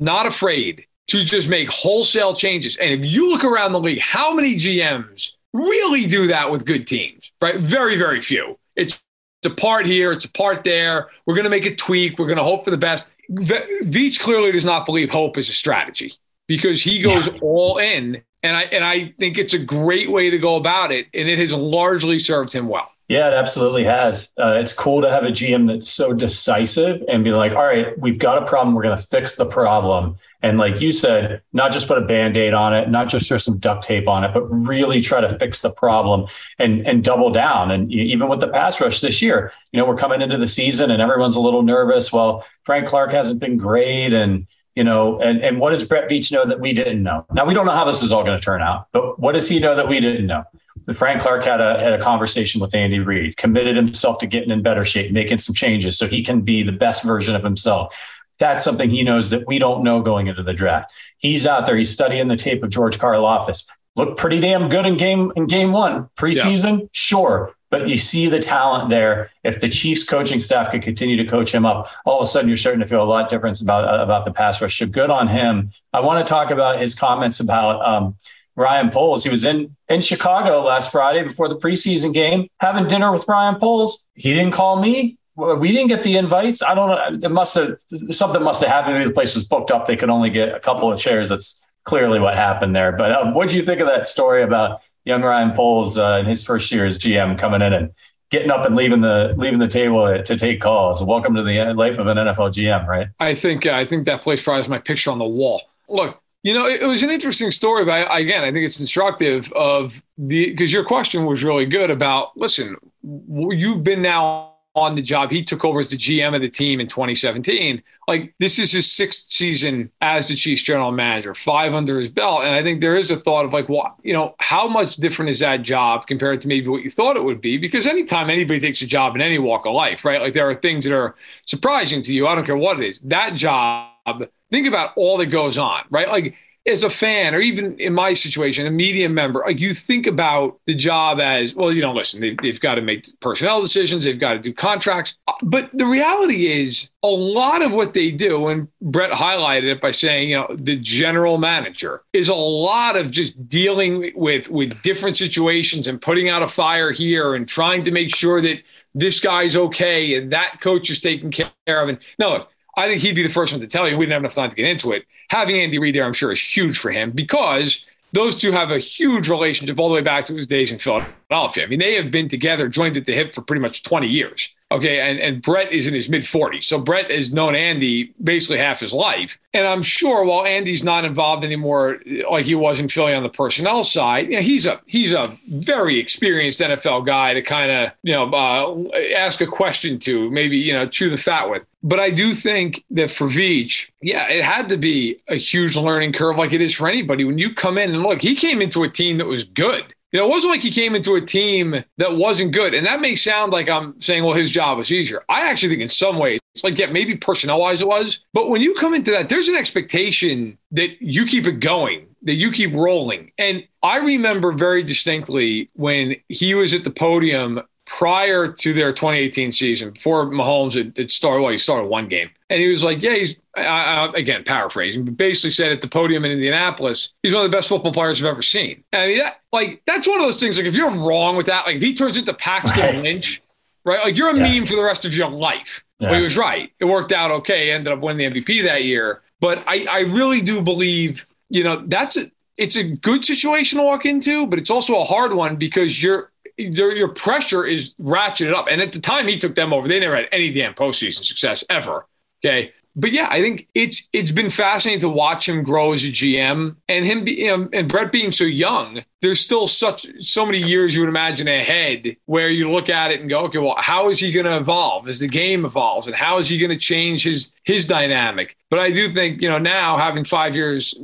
not afraid to just make wholesale changes. And if you look around the league, how many GMs really do that with good teams, right? Very, very few. It's, it's a part here, it's a part there. We're going to make a tweak. We're going to hope for the best. Veach clearly does not believe hope is a strategy because he goes yeah. all in. And I, and I think it's a great way to go about it. And it has largely served him well. Yeah, it absolutely has. Uh, it's cool to have a GM that's so decisive and be like, all right, we've got a problem. We're going to fix the problem. And like you said, not just put a band aid on it, not just throw some duct tape on it, but really try to fix the problem and, and double down. And even with the pass rush this year, you know, we're coming into the season and everyone's a little nervous. Well, Frank Clark hasn't been great. And, you know, and, and what does Brett Veach know that we didn't know? Now, we don't know how this is all going to turn out, but what does he know that we didn't know? Frank Clark had a had a conversation with Andy Reid, committed himself to getting in better shape, making some changes so he can be the best version of himself. That's something he knows that we don't know going into the draft. He's out there, he's studying the tape of George Karlaftis. Looked pretty damn good in game in game one. Preseason, yeah. sure. But you see the talent there. If the Chiefs coaching staff could continue to coach him up, all of a sudden you're starting to feel a lot different about about the pass rush. So good on him. I want to talk about his comments about um, Ryan Poles. He was in in Chicago last Friday before the preseason game, having dinner with Ryan Poles. He didn't call me. We didn't get the invites. I don't know. It must have something must have happened. Maybe the place was booked up. They could only get a couple of chairs. That's clearly what happened there. But um, what do you think of that story about young Ryan Poles uh, in his first year as GM coming in and getting up and leaving the leaving the table to take calls? Welcome to the life of an NFL GM, right? I think uh, I think that place probably has my picture on the wall. Look, you know, it, was an interesting story, but I, again, I think it's instructive of the because your question was really good about. Listen, you've been now on the job. He took over as the GM of the team in 2017. Like this is his sixth season as the Chiefs general manager, five under his belt. And I think there is a thought of like, well, you know, how much different is that job compared to maybe what you thought it would be? Because anytime anybody takes a job in any walk of life, right? Like there are things that are surprising to you. I don't care what it is. That job think about all that goes on, right? Like as a fan, or even in my situation, a media member, like you think about the job as well, you know, listen, they've, they've got to make personnel decisions, they've got to do contracts. But the reality is, a lot of what they do, and Brett highlighted it by saying, you know, the general manager is a lot of just dealing with with different situations and putting out a fire here and trying to make sure that this guy's okay and that coach is taken care of. And no, I think he'd be the first one to tell you. We didn't have enough time to get into it. Having Andy Reid there, I'm sure, is huge for him because those two have a huge relationship all the way back to his days in Philadelphia. I mean, they have been together, joined at the hip for pretty much 20 years. Okay. And, and Brett is in his mid 40s. So Brett has known Andy basically half his life. And I'm sure while Andy's not involved anymore like he was in Philly on the personnel side, you know, he's a he's a very experienced NFL guy to kind of, you know, uh, ask a question to, maybe, you know, chew the fat with. But I do think that for Veach, yeah, it had to be a huge learning curve like it is for anybody. When you come in and look, he came into a team that was good. You know, it wasn't like he came into a team that wasn't good. And that may sound like I'm saying, well, his job was easier. I actually think in some ways, it's like, yeah, maybe personnel wise it was. But when you come into that, there's an expectation that you keep it going that you keep rolling. And I remember very distinctly when he was at the podium prior to their 2018 season, before Mahomes had, had started, well, he started one game. And he was like, yeah, he's, uh, again, paraphrasing, but basically said at the podium in Indianapolis, he's one of the best football players I've ever seen. And I mean, that, like, that's one of those things, like, if you're wrong with that, like, if he turns into Paxton right. Lynch, right? Like, you're a yeah. meme for the rest of your life. Yeah. Well, he was right. It worked out okay. Ended up winning the MVP that year. But I, I really do believe, you know, that's a, it's a good situation to walk into, but it's also a hard one because you're your pressure is ratcheted up. And at the time he took them over, they never had any damn postseason success ever. Okay. But yeah, I think it's it's been fascinating to watch him grow as a GM and him be, you know, and Brett being so young. There's still such so many years you would imagine ahead where you look at it and go, okay, well, how is he going to evolve as the game evolves, and how is he going to change his his dynamic? But I do think you know now having five years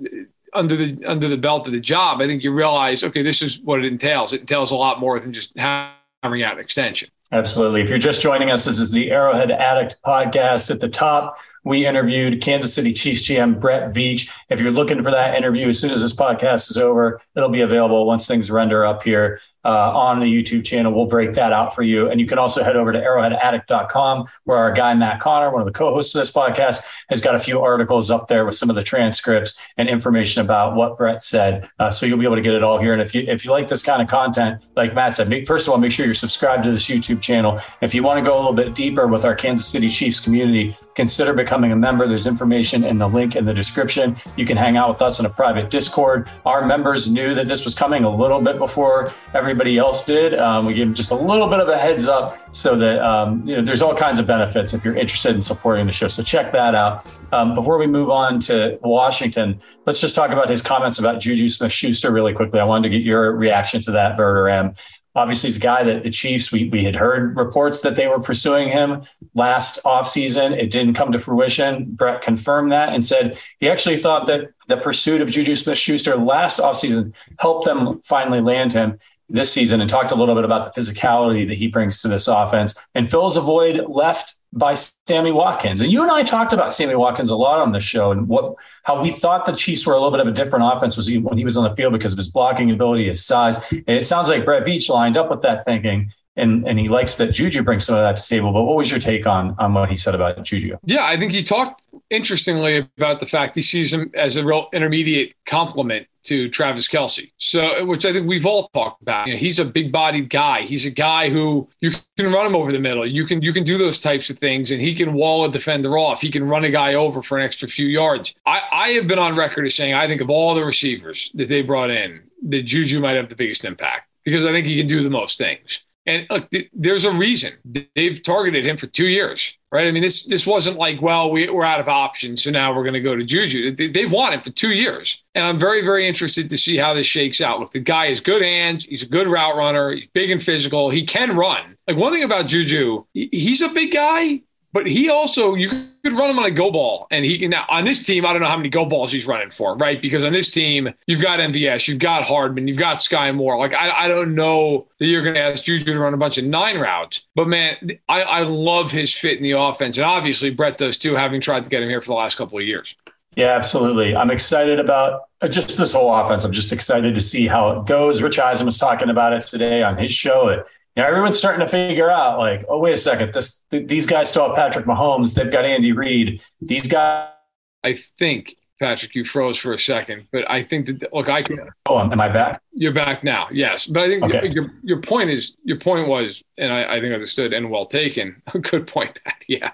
under the under the belt of the job, I think you realize, okay, this is what it entails. It entails a lot more than just hammering out an extension. Absolutely. If you're just joining us, this is the Arrowhead Addict podcast. At the top, we interviewed Kansas City Chiefs GM Brett Veach. If you're looking for that interview, as soon as this podcast is over, it'll be available once things render up here uh, on the YouTube channel. We'll break that out for you. And you can also head over to arrowheadaddict.com, where our guy, Matt Connor, one of the co hosts of this podcast, has got a few articles up there with some of the transcripts and information about what Brett said. Uh, so you'll be able to get it all here. And if you, if you like this kind of content, like Matt said, make, first of all, make sure you're subscribed to this YouTube channel. If you want to go a little bit deeper with our Kansas City Chiefs community, consider becoming a member. There's information in the link in the description. You can hang out with us in a private Discord. Our members knew that this was coming a little bit before everybody else did. Um, we gave them just a little bit of a heads up so that um, you know there's all kinds of benefits if you're interested in supporting the show. So check that out. Um, before we move on to Washington, let's just talk about his comments about Juju Smith-Schuster really quickly. I wanted to get your reaction to that, Verderame. Obviously, he's a guy that the Chiefs, we, we had heard reports that they were pursuing him last offseason. It didn't come to fruition. Brett confirmed that and said he actually thought that the pursuit of Juju Smith Schuster last offseason helped them finally land him this season and talked a little bit about the physicality that he brings to this offense. And fills a void left by Sammy Watkins. And you and I talked about Sammy Watkins a lot on the show and what how we thought the Chiefs were a little bit of a different offense was he, when he was on the field because of his blocking ability, his size. And it sounds like Brett Veach lined up with that thinking. And, and he likes that Juju brings some of that to the table. But what was your take on on what he said about Juju? Yeah, I think he talked interestingly about the fact he sees him as a real intermediate complement to Travis Kelce. So, which I think we've all talked about. You know, he's a big-bodied guy. He's a guy who you can run him over the middle. You can you can do those types of things, and he can wall a defender off. He can run a guy over for an extra few yards. I, I have been on record as saying I think of all the receivers that they brought in, that Juju might have the biggest impact because I think he can do the most things. And look, there's a reason they've targeted him for two years, right? I mean, this this wasn't like, well, we, are out of options, so now we're going to go to Juju. They, they've wanted for two years, and I'm very, very interested to see how this shakes out. Look, the guy has good hands. He's a good route runner. He's big and physical. He can run. Like one thing about Juju, he's a big guy, but he also, you could run him on a go ball, and he can now on this team. I don't know how many go balls he's running for, right? Because on this team, you've got MVS, you've got Hardman, you've got Skyy Moore. Like I, I don't know that you're going to ask Juju to run a bunch of nine routes, but man, I, I love his fit in the offense, and obviously Brett does too, having tried to get him here for the last couple of years. Yeah, absolutely. I'm excited about uh, just this whole offense. I'm just excited to see how it goes. Rich Eisen was talking about it today on his show you know, everyone's starting to figure out like, oh, wait a second, this th- these guys still have Patrick Mahomes. They've got Andy Reid. These guys. I think Patrick, you froze for a second, but I think that look, I can. Oh, am I back? You're back now. Yes, but I think okay. your your point is your point was, and I, I think understood and well taken. A good point, Pat. Yeah,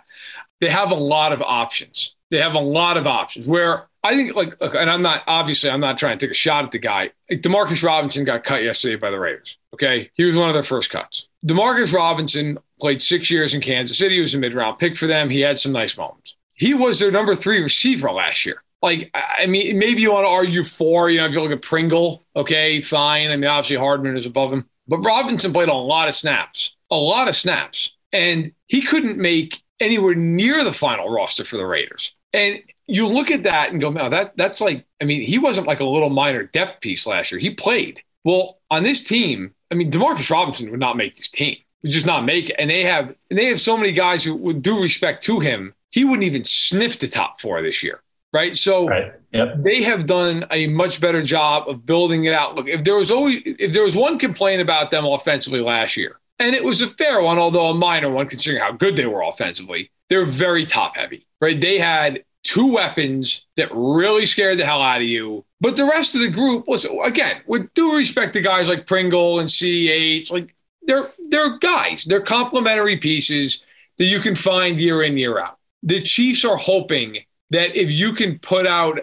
they have a lot of options. They have a lot of options where I think like, and I'm not obviously I'm not trying to take a shot at the guy. Like Demarcus Robinson got cut yesterday by the Raiders. Okay, he was one of their first cuts. Demarcus Robinson played six years in Kansas City. He was a mid round pick for them. He had some nice moments. He was their number three receiver last year. Like, I mean, maybe you want to argue four. You know, if you look at Pringle, okay, fine. I mean, obviously Hardman is above him, but Robinson played a lot of snaps, a lot of snaps, and he couldn't make anywhere near the final roster for the Raiders. And you look at that and go, no, that that's like, I mean, he wasn't like a little minor depth piece last year. He played. Well, on this team, I mean, Demarcus Robinson would not make this team. Would just not make it. And they have and they have so many guys who would do respect to him. He wouldn't even sniff the top four this year. right? So right. Yep. they have done a much better job of building it out. Look, if there was always if there was one complaint about them offensively last year, and it was a fair one, although a minor one considering how good they were offensively, they're very top heavy, right? They had two weapons that really scared the hell out of you. But the rest of the group was again, with due respect to guys like Pringle and CH, like they're they're guys, they're complementary pieces that you can find year in, year out. The Chiefs are hoping that if you can put out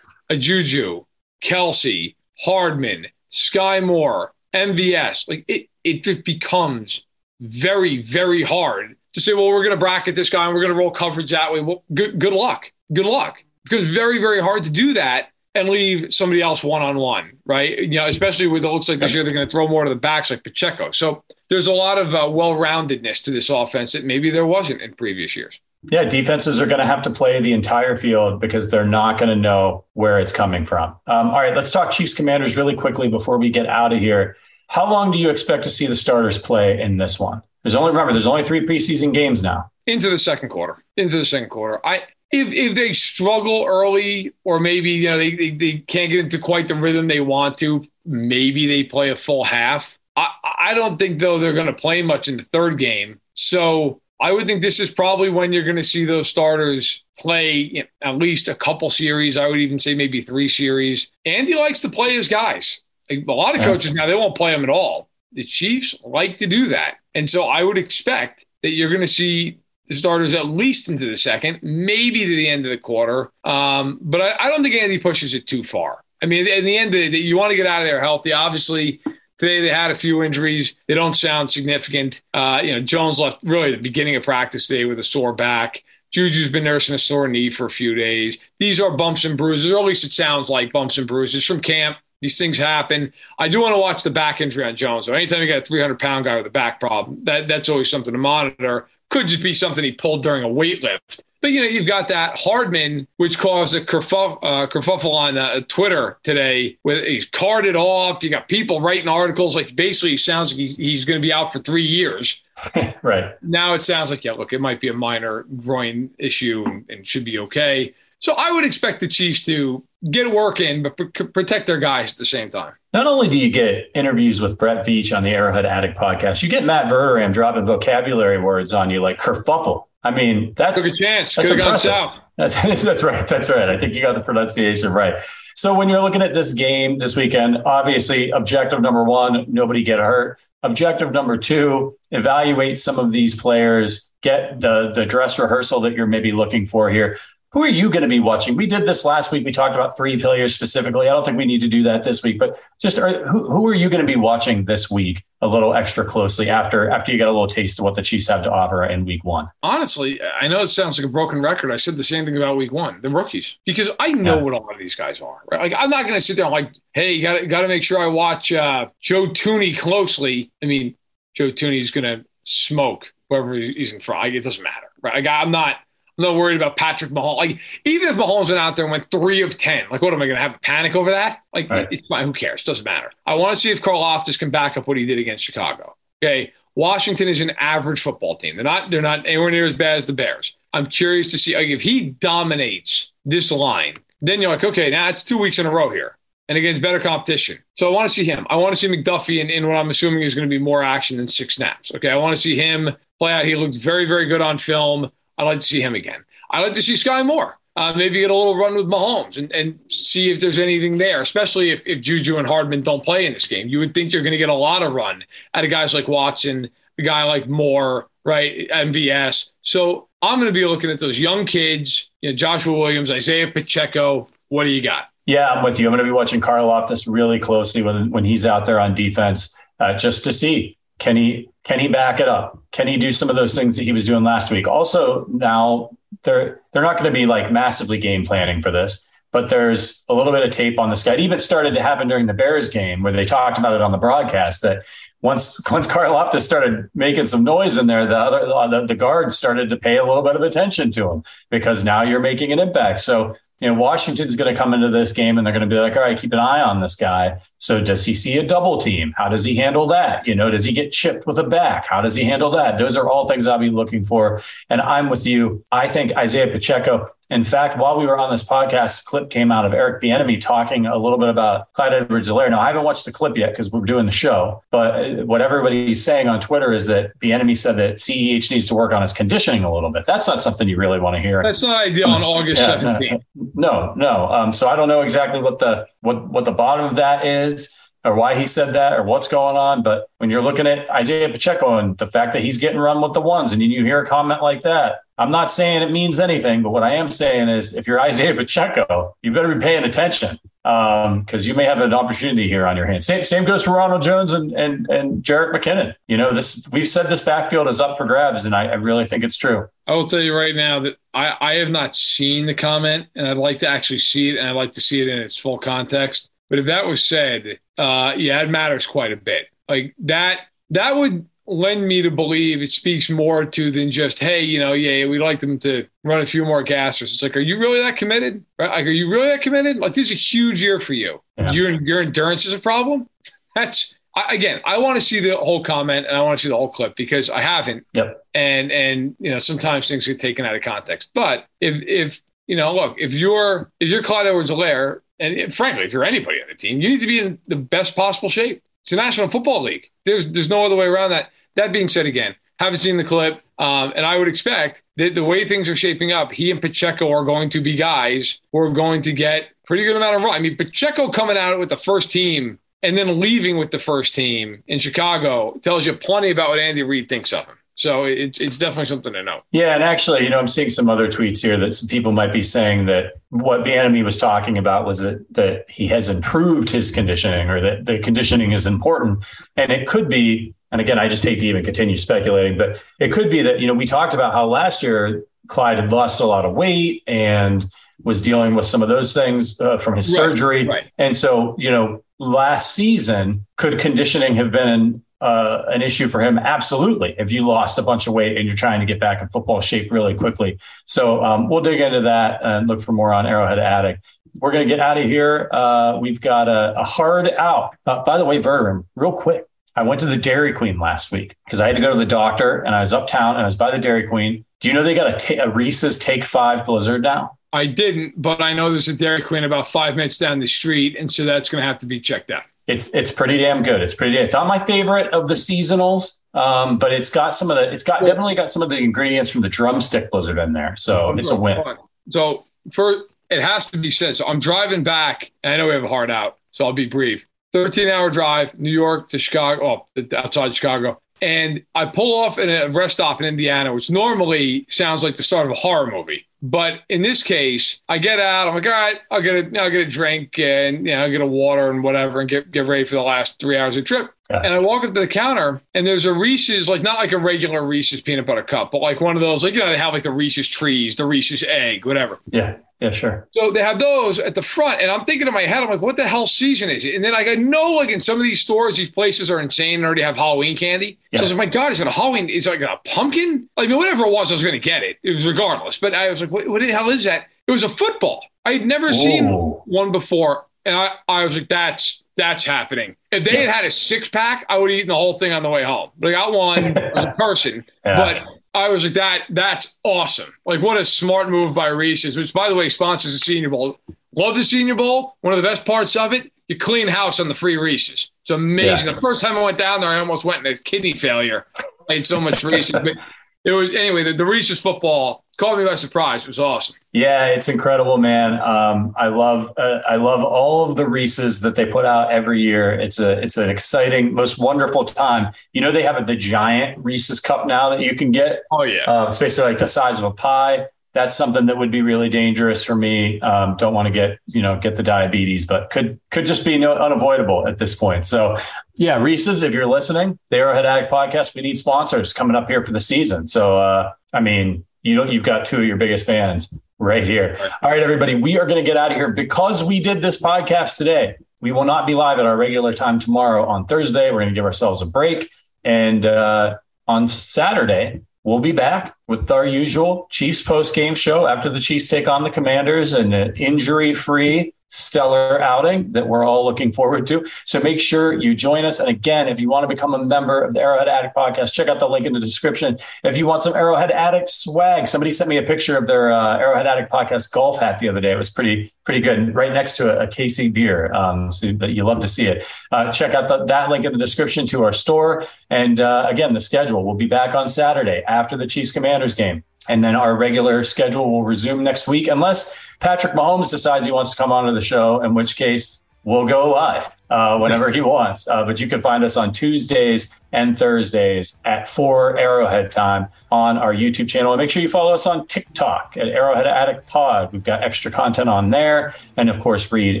a Juju, Kelce, Hardman, Skyy Moore, MVS, like it, it just becomes very, very hard to say, well, we're going to bracket this guy and we're going to roll coverage that way. Well, good, good luck good luck because it's very, very hard to do that and leave somebody else one on one, right? You know, especially with it looks like this year they're going to throw more to the backs like Pacheco. So there's a lot of uh, well roundedness to this offense that maybe there wasn't in previous years. Yeah, defenses are going to have to play the entire field because they're not going to know where it's coming from. Um, all right, let's talk Chiefs Commanders really quickly before we get out of here. How long do you expect to see the starters play in this one? There's only remember there's only three preseason games now. Into the second quarter. Into the second quarter. I if, if they struggle early or maybe you know they, they, they can't get into quite the rhythm they want to maybe they play a full half. I, I don't think though they're going to play much in the third game. So i would think this is probably when you're going to see those starters play you know, at least a couple series. I would even say maybe three series. Andy likes to play his guys. Like, a lot of coaches now they won't play them at all. The chiefs like to do that. And so i would expect that you're going to see the starters at least into the second, maybe to the end of the quarter. Um, but I, I, don't think Andy pushes it too far. I mean, in the end, the, you want to get out of there healthy. Obviously, today they had a few injuries. They don't sound significant. Uh, you know, Jones left really the beginning of practice today with a sore back. Juju's been nursing a sore knee for a few days. These are bumps and bruises, or at least it sounds like bumps and bruises from camp. These things happen. I do want to watch the back injury on Jones. So anytime you got a 300 pound guy with a back problem, that, that's always something to monitor. Could just be something he pulled during a weight lift. But you know, you've got that Hardman, which caused a kerfuff, uh, kerfuffle on uh, Twitter today. With he's carted off. You got people writing articles like basically he sounds like he's, he's going to be out for three years. right now, it sounds like yeah, look, it might be a minor groin issue and, and should be okay. So I would expect the Chiefs to get work in, but pr- protect their guys at the same time. Not only do you get interviews with Brett Veach on the Arrowhead Addict podcast, you get Matt Verderame dropping vocabulary words on you like kerfuffle. I mean, that's took a chance. That's Could south. That's, that's right. That's right. I think you got the pronunciation right. So when you're looking at this game this weekend, obviously objective number one, nobody get hurt. Objective number two, evaluate some of these players, get the the dress rehearsal that you're maybe looking for here who are you going to be watching? We did this last week. We talked about three players specifically. I don't think we need to do that this week, but just are, who, who are you going to be watching this week a little extra closely after after you get a little taste of what the Chiefs have to offer in week one? Honestly, I know it sounds like a broken record. I said the same thing about week one, the rookies, because I know yeah. what a lot of these guys are. Right? Like I'm not going to sit there like, hey, you got got to make sure I watch uh, Joe Thuney closely. I mean, Joe Thuney is going to smoke whoever he's in front. It doesn't matter, right? Like, I'm not I'm not worried about Patrick Mahomes. Like, even if Mahomes went out there and went three of 10, like, what am I going to have a panic over that? Like, right. it's fine. Who cares? Doesn't matter. I want to see if Karlaftis can back up what he did against Chicago. Okay. Washington is an average football team. They're not, they're not anywhere near as bad as the Bears. I'm curious to see like, if he dominates this line, then you're like, okay, now it's two weeks in a row here and against better competition. So I want to see him. I want to see McDuffie in, in what I'm assuming is going to be more action than six snaps. Okay. I want to see him play out. He looked very, very good on film. I'd like to see him again. I'd like to see Skyy Moore. Uh, maybe get a little run with Mahomes and, and see if there's anything there, especially if, if Juju and Hardman don't play in this game. You would think you're going to get a lot of run out of guys like Watson, a guy like Moore, right? MVS. So I'm going to be looking at those young kids, you know, Joshua Williams, Isaiah Pacheco. What do you got? Yeah, I'm with you. I'm going to be watching Karlaftis really closely when, when he's out there on defense, uh, just to see can he can he back it up? Can he do some of those things that he was doing last week? Also, now they're they're not going to be like massively game planning for this, but there's a little bit of tape on this guy. It even started to happen during the Bears game where they talked about it on the broadcast that once once Karlaftis started making some noise in there, the other the, the guards started to pay a little bit of attention to him because now you're making an impact. So you know, Washington's going to come into this game and they're going to be like, all right, keep an eye on this guy. So does he see a double team? How does he handle that? You know, does he get chipped with a back? How does he handle that? Those are all things I'll be looking for. And I'm with you. I think Isaiah Pacheco, in fact, while we were on this podcast, a clip came out of Eric Bieniemy talking a little bit about Clyde Edwards-Helaire. Now, I haven't watched the clip yet because we're doing the show, but uh, what everybody's saying on Twitter is that Bieniemy said that CEH needs to work on his conditioning a little bit. That's not something you really want to hear. That's not ideal on August yeah, 17th. No, no. No. Um, so I don't know exactly what the what what the bottom of that is or why he said that or what's going on. But when you're looking at Isaiah Pacheco and the fact that he's getting run with the ones and you hear a comment like that, I'm not saying it means anything, but what I am saying is if you're Isaiah Pacheco, you better be paying attention because um, you may have an opportunity here on your hands. Same, same goes for Ronald Jones and and and Jerick McKinnon. You know, this we've said this backfield is up for grabs, and I, I really think it's true. I will tell you right now that I, I have not seen the comment, and I'd like to actually see it, and I'd like to see it in its full context. But if that was said, uh, yeah, it matters quite a bit. Like that, that would lend me to believe it speaks more to than just, hey, you know, yeah, we'd like them to run a few more gassers. It's like, are you really that committed? Right? Like, are you really that committed? Like, this is a huge year for you. Yeah. Your your endurance is a problem. That's I, again, I want to see the whole comment and I want to see the whole clip because I haven't. Yep. And and you know, sometimes things get taken out of context. But if if you know, look, if you're if you're Clyde Edwards-Helaire and frankly, if you're anybody on the team, you need to be in the best possible shape. It's a National Football League. There's there's no other way around that. That being said, again, haven't seen the clip, um, and I would expect that the way things are shaping up, he and Pacheco are going to be guys who are going to get pretty good amount of run. I mean, Pacheco coming out with the first team and then leaving with the first team in Chicago tells you plenty about what Andy Reid thinks of him. So it's it's definitely something to know. Yeah, and actually, you know, I'm seeing some other tweets here that some people might be saying that what Bieniemy was talking about was that that he has improved his conditioning or that the conditioning is important, and it could be. And again, I just hate to even continue speculating, but it could be that you know we talked about how last year Clyde had lost a lot of weight and was dealing with some of those things uh, from his right, surgery, right. and so you know last season could conditioning have been uh, an issue for him? Absolutely. If you lost a bunch of weight and you're trying to get back in football shape really quickly. So um, we'll dig into that and look for more on Arrowhead Addict We're going to get out of here. Uh, we've got a, a hard out. Uh, by the way, Verderame, real quick. I went to the Dairy Queen last week because I had to go to the doctor and I was uptown and I was by the Dairy Queen. Do you know they got a, t- a Reese's Take Five Blizzard now? I didn't, but I know there's a Dairy Queen about five minutes down the street. And so that's going to have to be checked out it's it's pretty damn good. It's pretty. It's not my favorite of the seasonals, um, but it's got some of the. It's got definitely got some of the ingredients from the drumstick blizzard in there, so it's a win. So for it has to be said. So I'm driving back, and I know we have a hard out, so I'll be brief. 13 hour drive, New York to Chicago, oh, outside Chicago. And I pull off at a rest stop in Indiana, which normally sounds like the start of a horror movie. But in this case, I get out. I'm like, all right, I'll get a, I'll get a drink and you know, I'll get a water and whatever, and get get ready for the last three hours of trip. And I walk up to the counter, and there's a Reese's, like not like a regular Reese's peanut butter cup, but like one of those, like you know, they have like the Reese's trees, the Reese's egg, whatever. Yeah. Yeah, sure. So they have those at the front, and I'm thinking in my head, I'm like, what the hell season is it? And then I go, no, like in some of these stores, these places are insane and already have Halloween candy. Yeah. So I was like, my God, is it a Halloween? Is it like a pumpkin? I mean, whatever it was, I was going to get it. It was regardless. But I was like, what, what the hell is that? It was a football. I had never seen one before. And I, I was like, that's that's happening. If they yeah. had had a six pack, I would have eaten the whole thing on the way home. But I got one as a person. Yeah. But I was like, that that's awesome. Like, what a smart move by Reese's, which by the way sponsors the Senior Bowl. Love the Senior Bowl. One of the best parts of it, you clean house on the free Reese's. It's amazing. Yeah. The first time I went down there, I almost went in a kidney failure. I ate so much Reese's. But it was anyway, the, the Reese's football caught me by surprise. It was awesome. Yeah, it's incredible, man. Um, I love uh, I love all of the Reese's that they put out every year. It's a it's an exciting, most wonderful time. You know, they have a, the giant Reese's cup now that you can get. Oh yeah, uh, it's basically like the size of a pie. That's something that would be really dangerous for me. Um, don't want to get you know get the diabetes, but could could just be no, unavoidable at this point. So yeah, Reese's, if you're listening, the Arrowhead Addict podcast, we need sponsors coming up here for the season. So uh, I mean, you know, you've got two of your biggest fans right here. All right, everybody, we are going to get out of here because we did this podcast today. We will not be live at our regular time tomorrow on Thursday. We're going to give ourselves a break. And uh, on Saturday, we'll be back with our usual Chiefs post game show after the Chiefs take on the Commanders and an injury free stellar outing that we're all looking forward to. So make sure you join us. And again, if you want to become a member of the Arrowhead Addict podcast, check out the link in the description. If you want some Arrowhead Addict swag, somebody sent me a picture of their uh, Arrowhead Addict podcast golf hat the other day. It was pretty, pretty good. Right next to a, a KC beer. Um, so that you love to see it. Uh, check out the, that link in the description to our store. And uh, again, the schedule. We'll be back on Saturday after the Chiefs Commanders game. And then our regular schedule will resume next week, unless Patrick Mahomes decides he wants to come onto the show, in which case we'll go live uh, whenever he wants. Uh, but you can find us on Tuesdays and Thursdays at 4 Arrowhead time on our YouTube channel. And make sure you follow us on TikTok at Arrowhead Addict Pod. We've got extra content on there. And of course, read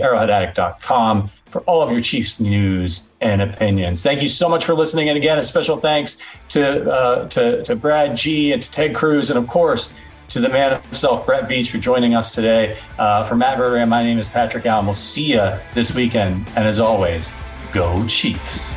arrowheadaddict.com for all of your Chiefs news and opinions. Thank you so much for listening. And again, a special thanks to, uh, to, to Brad G and to Ted Cruz. And of course, to the man himself, Brett Veach, for joining us today. Uh, for Matt Verderame, my name is Patrick Allen. We'll see you this weekend. And as always, go Chiefs.